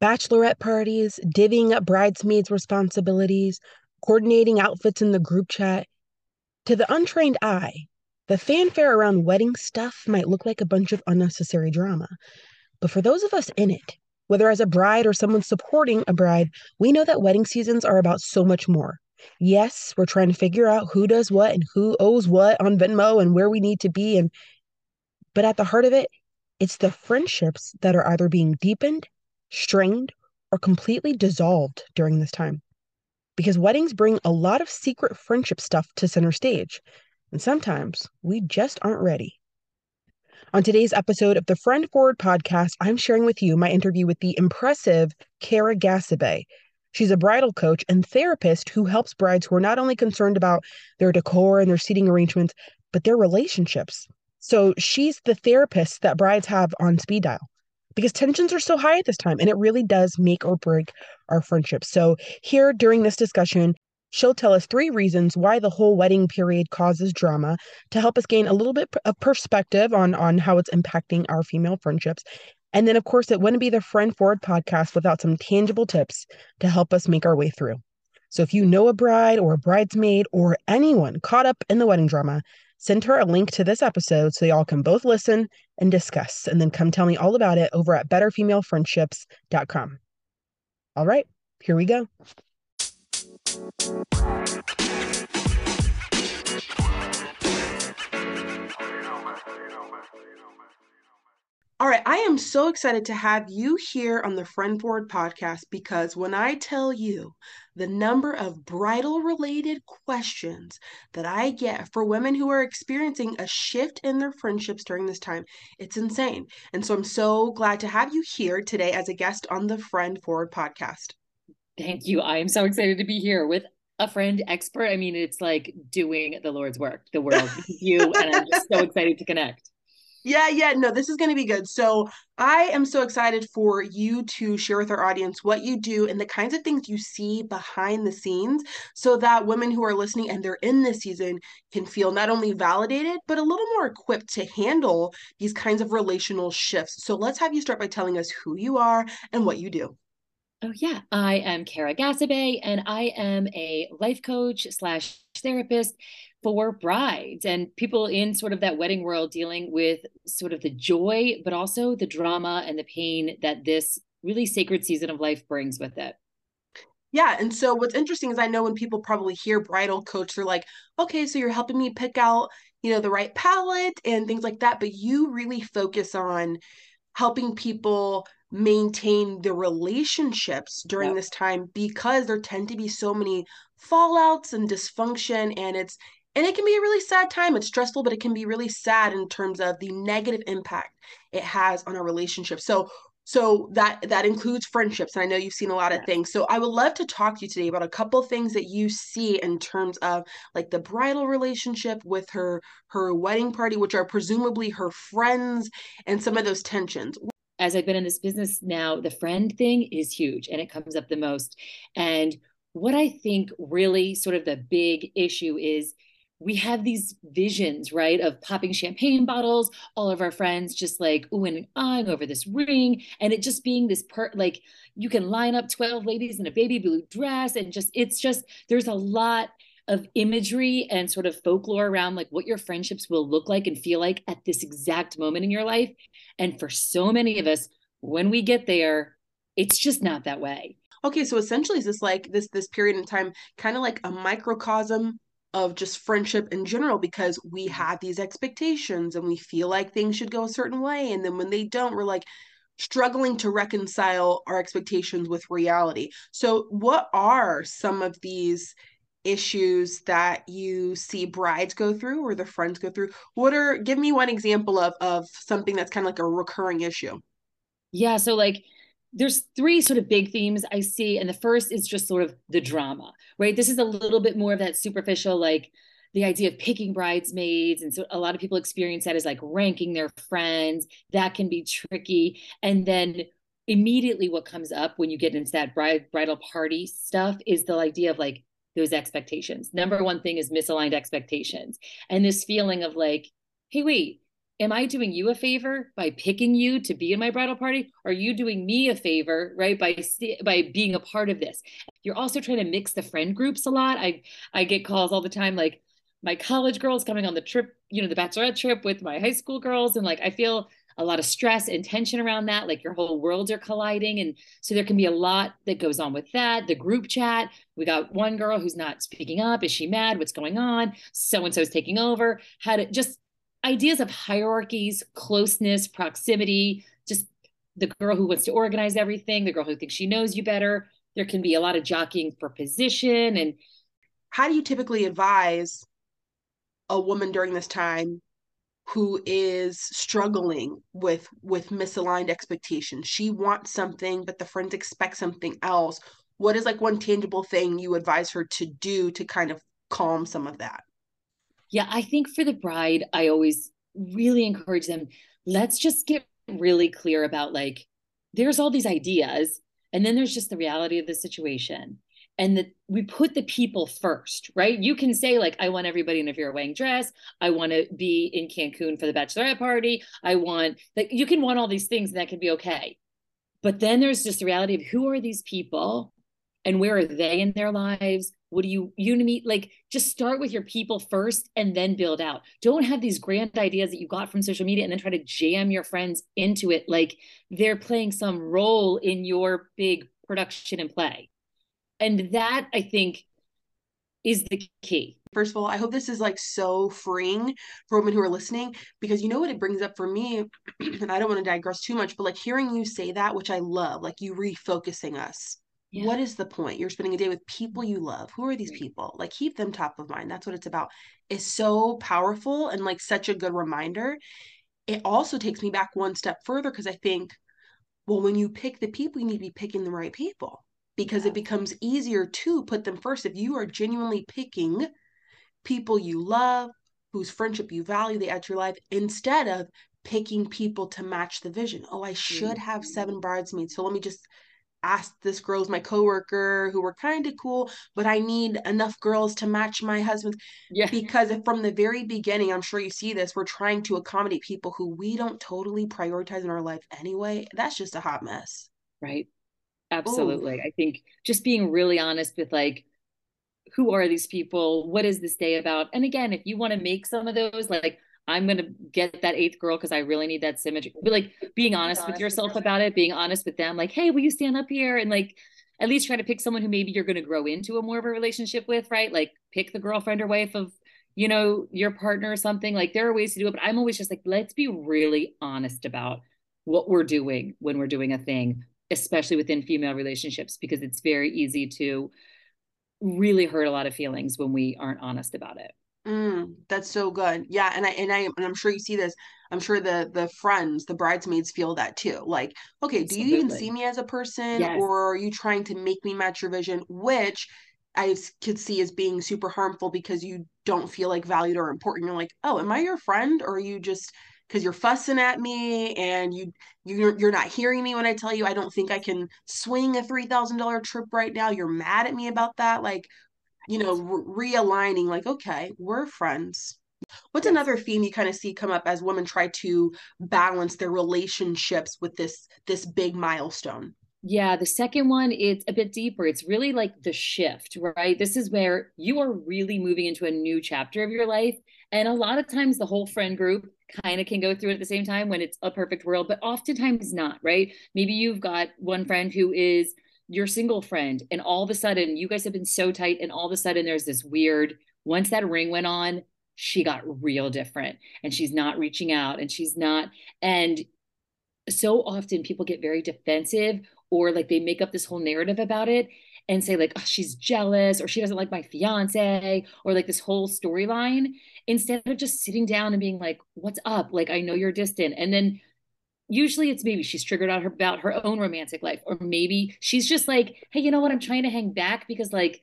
bachelorette parties, divvying up bridesmaids' responsibilities, coordinating outfits in the group chat. To the untrained eye, the fanfare around wedding stuff might look like a bunch of unnecessary drama. But for those of us in it, whether as a bride or someone supporting a bride, we know that wedding seasons are about so much more. Yes, we're trying to figure out who does what and who owes what on Venmo and where we need to be and but at the heart of it, it's the friendships that are either being deepened, strained, or completely dissolved during this time. Because weddings bring a lot of secret friendship stuff to center stage, and sometimes we just aren't ready. On today's episode of the Friend Forward podcast, I'm sharing with you my interview with the impressive Kara Gasabay. She's a bridal coach and therapist who helps brides who are not only concerned about their decor and their seating arrangements, but their relationships. So she's the therapist that brides have on speed dial because tensions are so high at this time and it really does make or break our friendships. So, here during this discussion, she'll tell us three reasons why the whole wedding period causes drama to help us gain a little bit of perspective on, on how it's impacting our female friendships. And then, of course, it wouldn't be the Friend Forward podcast without some tangible tips to help us make our way through. So, if you know a bride or a bridesmaid or anyone caught up in the wedding drama, Send her a link to this episode so y'all can both listen and discuss, and then come tell me all about it over at betterfemalefriendships.com. All right, here we go. All right, I am so excited to have you here on the Friend Forward podcast because when I tell you the number of bridal related questions that I get for women who are experiencing a shift in their friendships during this time, it's insane. And so I'm so glad to have you here today as a guest on the Friend Forward podcast. Thank you. I am so excited to be here with a friend expert. I mean, it's like doing the Lord's work, the world, you, and I'm just so excited to connect. Yeah, yeah, no, this is going to be good. So, I am so excited for you to share with our audience what you do and the kinds of things you see behind the scenes so that women who are listening and they're in this season can feel not only validated, but a little more equipped to handle these kinds of relational shifts. So, let's have you start by telling us who you are and what you do. Oh, yeah. I am Kara Gasabay, and I am a life coach slash therapist for brides and people in sort of that wedding world dealing with sort of the joy, but also the drama and the pain that this really sacred season of life brings with it. Yeah. And so what's interesting is I know when people probably hear bridal coach, they're like, okay, so you're helping me pick out, you know, the right palette and things like that. But you really focus on helping people maintain the relationships during yep. this time because there tend to be so many fallouts and dysfunction and it's and it can be a really sad time it's stressful but it can be really sad in terms of the negative impact it has on a relationship. So so that that includes friendships and i know you've seen a lot of things. So i would love to talk to you today about a couple things that you see in terms of like the bridal relationship with her her wedding party which are presumably her friends and some of those tensions. As I've been in this business now, the friend thing is huge and it comes up the most. And what I think really sort of the big issue is we have these visions, right, of popping champagne bottles, all of our friends just like oohing and eyeing over this ring, and it just being this per like you can line up 12 ladies in a baby blue dress, and just it's just there's a lot of imagery and sort of folklore around like what your friendships will look like and feel like at this exact moment in your life. And for so many of us, when we get there, it's just not that way. Okay, so essentially is this like this this period in time kind of like a microcosm of just friendship in general because we mm-hmm. have these expectations and we feel like things should go a certain way and then when they don't we're like struggling to reconcile our expectations with reality. So what are some of these issues that you see brides go through or the friends go through what are give me one example of of something that's kind of like a recurring issue yeah so like there's three sort of big themes i see and the first is just sort of the drama right? This is a little bit more of that superficial like the idea of picking bridesmaids and so a lot of people experience that as like ranking their friends. That can be tricky. And then immediately what comes up when you get into that bride bridal party stuff is the idea of like those expectations. Number one thing is misaligned expectations. And this feeling of like, hey, wait, am I doing you a favor by picking you to be in my bridal party? Are you doing me a favor, right? By by being a part of this. You're also trying to mix the friend groups a lot. I I get calls all the time like my college girls coming on the trip, you know, the bachelorette trip with my high school girls. And like I feel a lot of stress and tension around that. Like your whole worlds are colliding. And so there can be a lot that goes on with that. The group chat, we got one girl who's not speaking up. Is she mad? What's going on? So and so is taking over. How to just ideas of hierarchies, closeness, proximity, just the girl who wants to organize everything, the girl who thinks she knows you better. There can be a lot of jockeying for position. And how do you typically advise a woman during this time who is struggling with with misaligned expectations? She wants something, but the friends expect something else. What is like one tangible thing you advise her to do to kind of calm some of that? Yeah, I think for the bride, I always really encourage them let's just get really clear about like, there's all these ideas, and then there's just the reality of the situation. And that we put the people first, right? You can say, like, I want everybody in a Vera Wang dress. I want to be in Cancun for the bachelorette party. I want, like, you can want all these things, and that can be okay. But then there's just the reality of who are these people and where are they in their lives? What do you you meet like just start with your people first and then build out. Don't have these grand ideas that you got from social media and then try to jam your friends into it. Like they're playing some role in your big production and play. And that i think is the key. First of all i hope this is like so freeing for women who are listening because you know what it brings up for me and i don't want to digress too much but like hearing you say that which i love like you refocusing us yeah. What is the point? You're spending a day with people you love. Who are these people? Like keep them top of mind. That's what it's about. It's so powerful and like such a good reminder. It also takes me back one step further because I think, well, when you pick the people, you need to be picking the right people because yeah. it becomes easier to put them first. If you are genuinely picking people you love, whose friendship you value, they add to your life, instead of picking people to match the vision. Oh, I should have seven mm-hmm. bridesmaids. So let me just asked this girl's my coworker who were kind of cool, but I need enough girls to match my husband. Yeah. Because from the very beginning, I'm sure you see this, we're trying to accommodate people who we don't totally prioritize in our life anyway. That's just a hot mess. Right. Absolutely. Ooh. I think just being really honest with like, who are these people? What is this day about? And again, if you want to make some of those, like I'm gonna get that eighth girl because I really need that symmetry. But like being honest, honest with yourself with about it, being honest with them, like, hey, will you stand up here and like at least try to pick someone who maybe you're gonna grow into a more of a relationship with, right? Like pick the girlfriend or wife of you know your partner or something. Like there are ways to do it, but I'm always just like, let's be really honest about what we're doing when we're doing a thing, especially within female relationships, because it's very easy to really hurt a lot of feelings when we aren't honest about it. Mm, that's so good. Yeah, and I and I and I'm sure you see this. I'm sure the the friends, the bridesmaids feel that too. Like, okay, Absolutely. do you even see me as a person yes. or are you trying to make me match your vision, which I could see as being super harmful because you don't feel like valued or important. You're like, "Oh, am I your friend or are you just because you're fussing at me and you you're, you're not hearing me when I tell you I don't think I can swing a $3,000 trip right now. You're mad at me about that. Like you know, re- realigning like, okay, we're friends. What's another theme you kind of see come up as women try to balance their relationships with this this big milestone? Yeah, the second one, it's a bit deeper. It's really like the shift, right? This is where you are really moving into a new chapter of your life. And a lot of times the whole friend group kind of can go through it at the same time when it's a perfect world, but oftentimes not, right? Maybe you've got one friend who is your single friend and all of a sudden you guys have been so tight and all of a sudden there's this weird once that ring went on she got real different and she's not reaching out and she's not and so often people get very defensive or like they make up this whole narrative about it and say like oh, she's jealous or she doesn't like my fiance or like this whole storyline instead of just sitting down and being like what's up? Like i know you're distant and then usually it's maybe she's triggered out her about her own romantic life or maybe she's just like hey you know what? I'm trying to hang back because like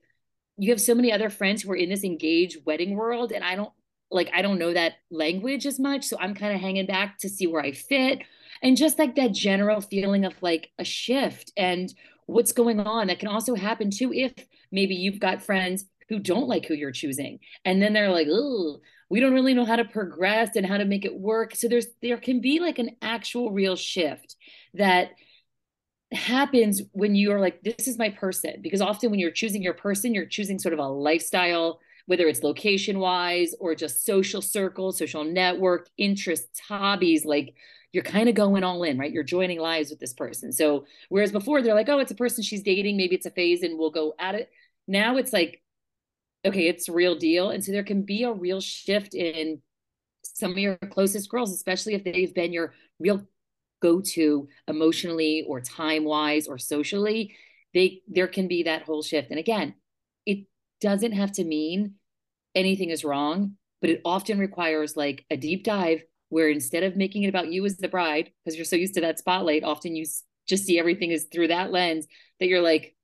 you have so many other friends who are in this engaged wedding world and i don't like i don't know that language as much so i'm kind of hanging back to see where i fit. And just like that general feeling of like a shift and what's going on that can also happen too if maybe you've got friends who don't like who you're choosing and then they're like oh we don't really know how to progress and how to make it work. So there's there can be like an actual real shift that happens when you are like, this is my person. Because often when you're choosing your person, you're choosing sort of a lifestyle, whether it's location wise or just social circles, social network, interests, hobbies. Like you're kind of going all in, right? You're joining lives with this person. So whereas before they're like, oh, it's a person she's dating, maybe it's a phase and we'll go at it. Now it's like, okay, it's real deal. And so there can be a real shift in some of your closest girls, especially if they've been your real go to emotionally or time wise or socially they there can be that whole shift and again it doesn't have to mean anything is wrong but it often requires like a deep dive where instead of making it about you as the bride because you're so used to that spotlight often you just see everything is through that lens that you're like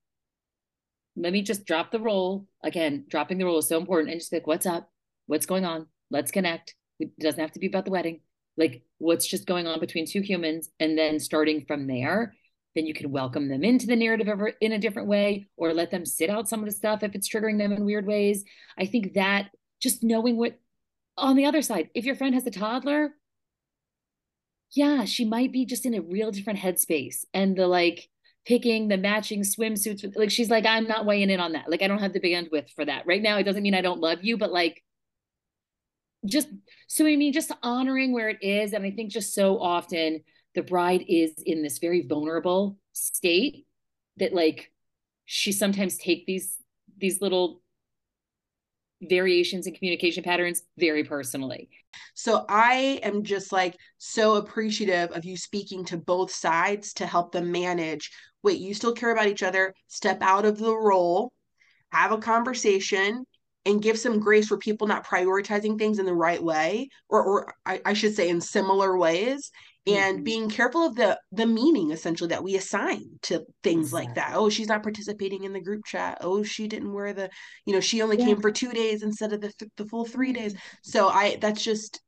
let me just drop the role. Again dropping the role is so important. And just like what's up? What's going on? Let's connect. It doesn't have to be about the wedding. Like what's just going on between two humans and then starting from there? Then you can welcome them into the narrative ever in a different way or let them sit out some of the stuff if it's triggering them in weird ways. I think that just knowing what on the other side if your friend has a toddler yeah she might be just in a real different headspace. And the like picking the matching swimsuits with like she's like i'm not weighing in on that like i don't have the bandwidth for that right now it doesn't mean i don't love you but like just so I mean, just honoring where it is. And I think just so often the bride is in this very vulnerable state that like she sometimes take these these little variations in communication patterns very personally. So I am just like so appreciative of you speaking to both sides to help them manage. Wait, you still care about each other, step out of the role, have a conversation, and give some grace for people not prioritizing things in the right way or or I, I should say in similar ways and mm-hmm. being careful of the the meaning essentially that we assign to things exactly. like that. Oh she's not participating in the group chat. Oh she didn't wear the you know she only yeah. came for two days instead of the, th- the full three days. So i that's just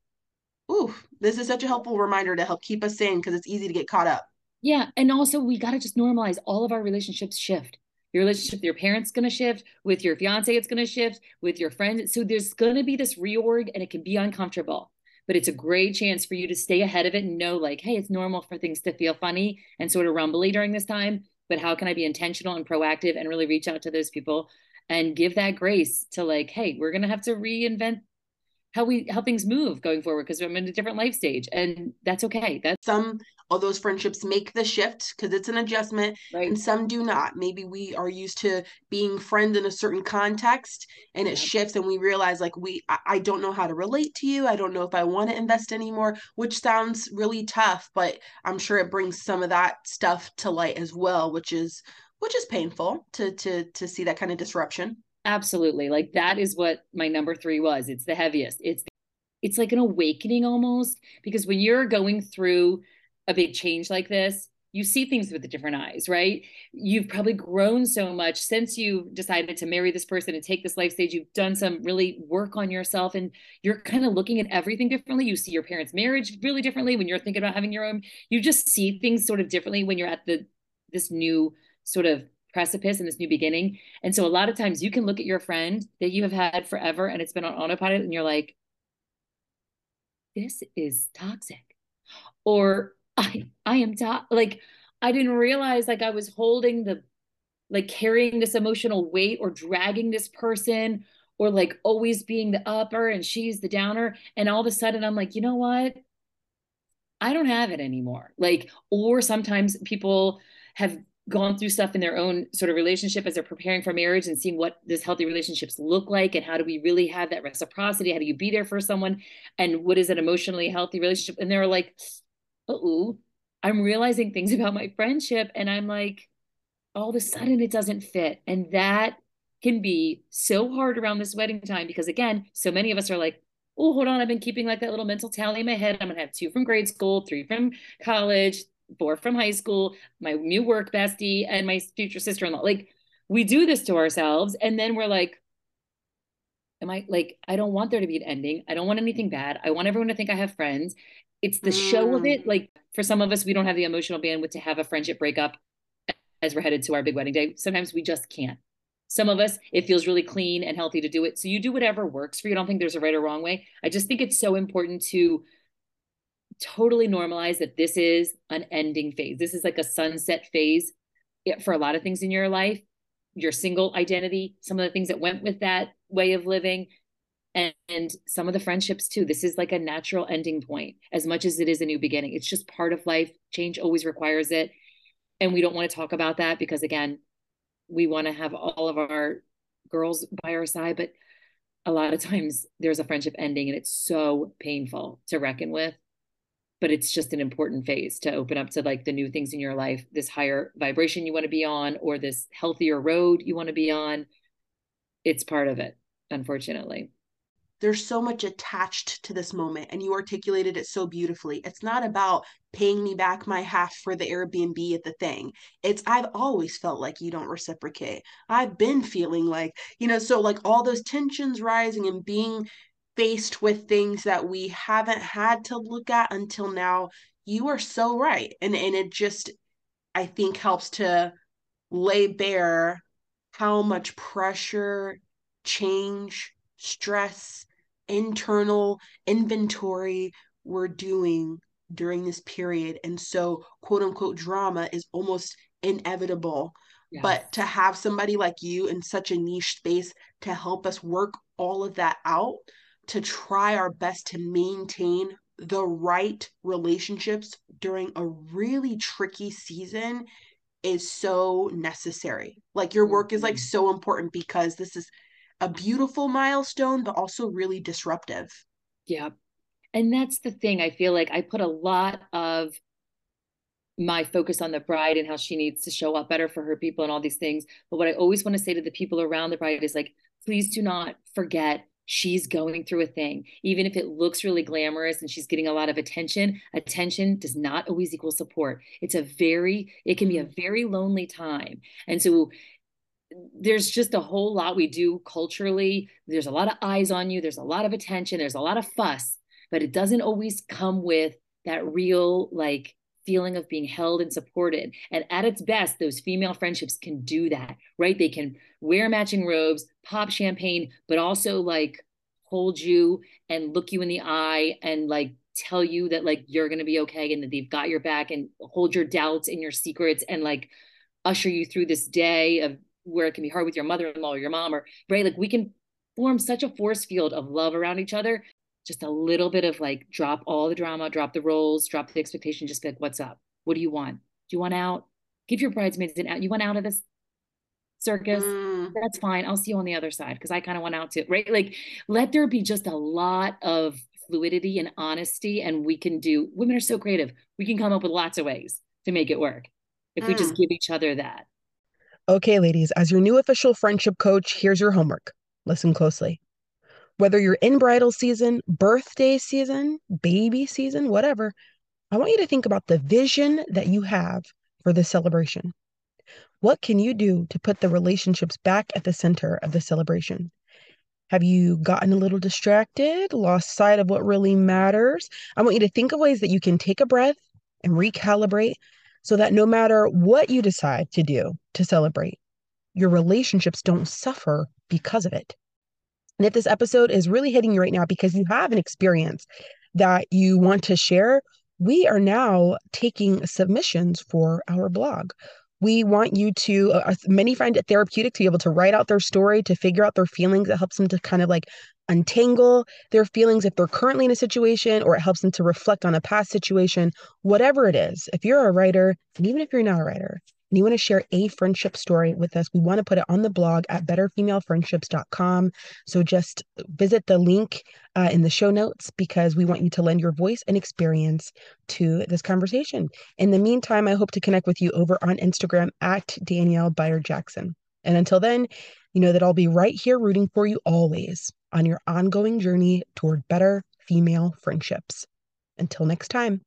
ooh this is such a helpful reminder to help keep us sane because it's easy to get caught up. Yeah and also we got to just normalize all of our relationships shift. Your relationship with your parents going to shift with your fiance it's going to shift with your friends. So there's going to be this reorg and it can be uncomfortable but it's a great chance for you to stay ahead of it and know like hey it's normal for things to feel funny and sort of rumbly during this time but how can i be intentional and proactive and really reach out to those people and give that grace to like hey we're going to have to reinvent how we how things move going forward because I'm in a different life stage and that's okay. That's some of those friendships make the shift because it's an adjustment right. and some do not. Maybe we are used to being friends in a certain context and it yeah. shifts and we realize like we I, I don't know how to relate to you. I don't know if I want to invest anymore, which sounds really tough, but I'm sure it brings some of that stuff to light as well, which is which is painful to to to see that kind of disruption. Absolutely. Like that is what my number 3 was. It's the heaviest. It's it's like an awakening almost because when you're going through a big change like this, you see things with the different eyes, right? You've probably grown so much since you decided to marry this person and take this life stage. You've done some really work on yourself and you're kind of looking at everything differently. You see your parents' marriage really differently when you're thinking about having your own. You just see things sort of differently when you're at the this new sort of precipice and this new beginning. And so a lot of times you can look at your friend that you have had forever and it's been on autopilot and you're like, this is toxic. Or I I am to- like I didn't realize like I was holding the like carrying this emotional weight or dragging this person or like always being the upper and she's the downer and all of a sudden I'm like, you know what? I don't have it anymore. Like or sometimes people have gone through stuff in their own sort of relationship as they're preparing for marriage and seeing what does healthy relationships look like and how do we really have that reciprocity? How do you be there for someone? And what is an emotionally healthy relationship? And they're like oh i'm realizing things about my friendship. And i'm like all of a sudden it doesn't fit. And that can be so hard around this wedding time because again so many of us are like oh hold on. I've been keeping like that little mental tally in my head. I'm gonna have two from grade school three from college four from high school, my new work bestie, and my future sister in law. Like, we do this to ourselves. And then we're like, am I like, I don't want there to be an ending. I don't want anything bad. I want everyone to think I have friends. It's the mm. show of it. Mm. Like, for some of us, we don't have the emotional bandwidth to have a friendship breakup as we're headed to our big wedding day. Sometimes we just can't. Some of us, it feels really clean and healthy to do it. So you do whatever works for you. I don't think there's a right or wrong way. I just think it's so important to totally normalize that this is an ending phase. This is like a sunset phase for a lot of things in your life, your single identity, some of the things that went with that way of living, and, and, some of the friendships too. This is like a natural ending point as much as it is a new beginning. It's just part of life. Change always requires it. And we don't want to talk about that because, again, we want to have all of our girls by our side. But a lot of times there's a friendship ending and it's so painful to reckon with but it's just an important phase to open up to like the new things in your life this higher vibration you want to be on or this healthier road you want to be on. It's part of it unfortunately. There's so much attached to this moment and you articulated it so beautifully. It's not about paying me back my half for the airbnb at the thing. It's i've always felt like you don't reciprocate. I've been feeling like you know so like all those tensions rising and being faced with things that we haven't had to look at until now you are so right. And and it just i think helps to lay bare how much pressure change stress internal inventory we're doing during this period. And so quote unquote drama is almost inevitable. Yes. but to have somebody like you in such a niche space to help us work all of that out to try our best to maintain the right relationships during a really tricky season is so necessary. Like your work is like mm-hmm. so important because this is a beautiful milestone, but also really disruptive. Yeah. And that's the thing. I feel like I put a lot of my focus on the bride and how she needs to show up better for her people and all these things. But what I always want to say to the people around the bride is like, please do not forget she's going through a thing. Even if it looks really glamorous and she's getting a lot of attention attention does not always equal support. It's a very it can be a mm. very lonely time. And so there's just a whole lot we do culturally. There's a lot of eyes on you. There's a lot of attention. There's a lot of fuss. But it doesn't always come with that real like feeling of being held and supported. And at its best, those female friendships can do that, right? They can wear matching robes, pop champagne, but also like hold you and look you in the eye and like tell you that like you're going to be okay and that they've got your back and hold your doubts and your secrets and like usher you through this day of where it can be hard with your mother-in-law or your mom or right like we can form such a force field of love around each other just a little bit of like drop all the drama, drop the roles, drop the expectation, just be like, what's up? What do you want? Do you want out? Give your bridesmaids an out. You want out of this circus? Mm. That's fine. I'll see you on the other side because I kind of want out too, right? Like, let there be just a lot of fluidity and honesty, and we can do. Women are so creative. We can come up with lots of ways to make it work if mm. we just mm. give each other that. Okay, ladies, as your new official friendship coach, here's your homework. Listen closely. Whether you're in bridal season, birthday season, baby season, whatever, I want you to think about the vision that you have for the celebration. What can you do to put the relationships back at the center of the celebration? Have you gotten a little distracted, lost sight of what really matters? I want you to think of ways that you can take a breath and recalibrate so that no matter what you decide to do to celebrate, your relationships don't suffer because of it. And if this episode is really hitting you right now because you have an experience that you want to share, we are now taking submissions for our blog. We want you to, uh, uh, many find it therapeutic to be able to write out their story, to figure out their feelings. It helps them to kind of like untangle their feelings if they're currently in a situation, or it helps them to reflect on a past situation, whatever it is. If you're a writer, and even if you're not a writer, and you want to share a friendship story with us, we want to put it on the blog at betterfemalefriendships.com. So just visit the link uh, in the show notes because we want you to lend your voice and experience to this conversation. In the meantime, I hope to connect with you over on Instagram at Danielle Bayard Jackson. And until then, you know that I'll be right here rooting for you always on your ongoing journey toward better female friendships. Until next time.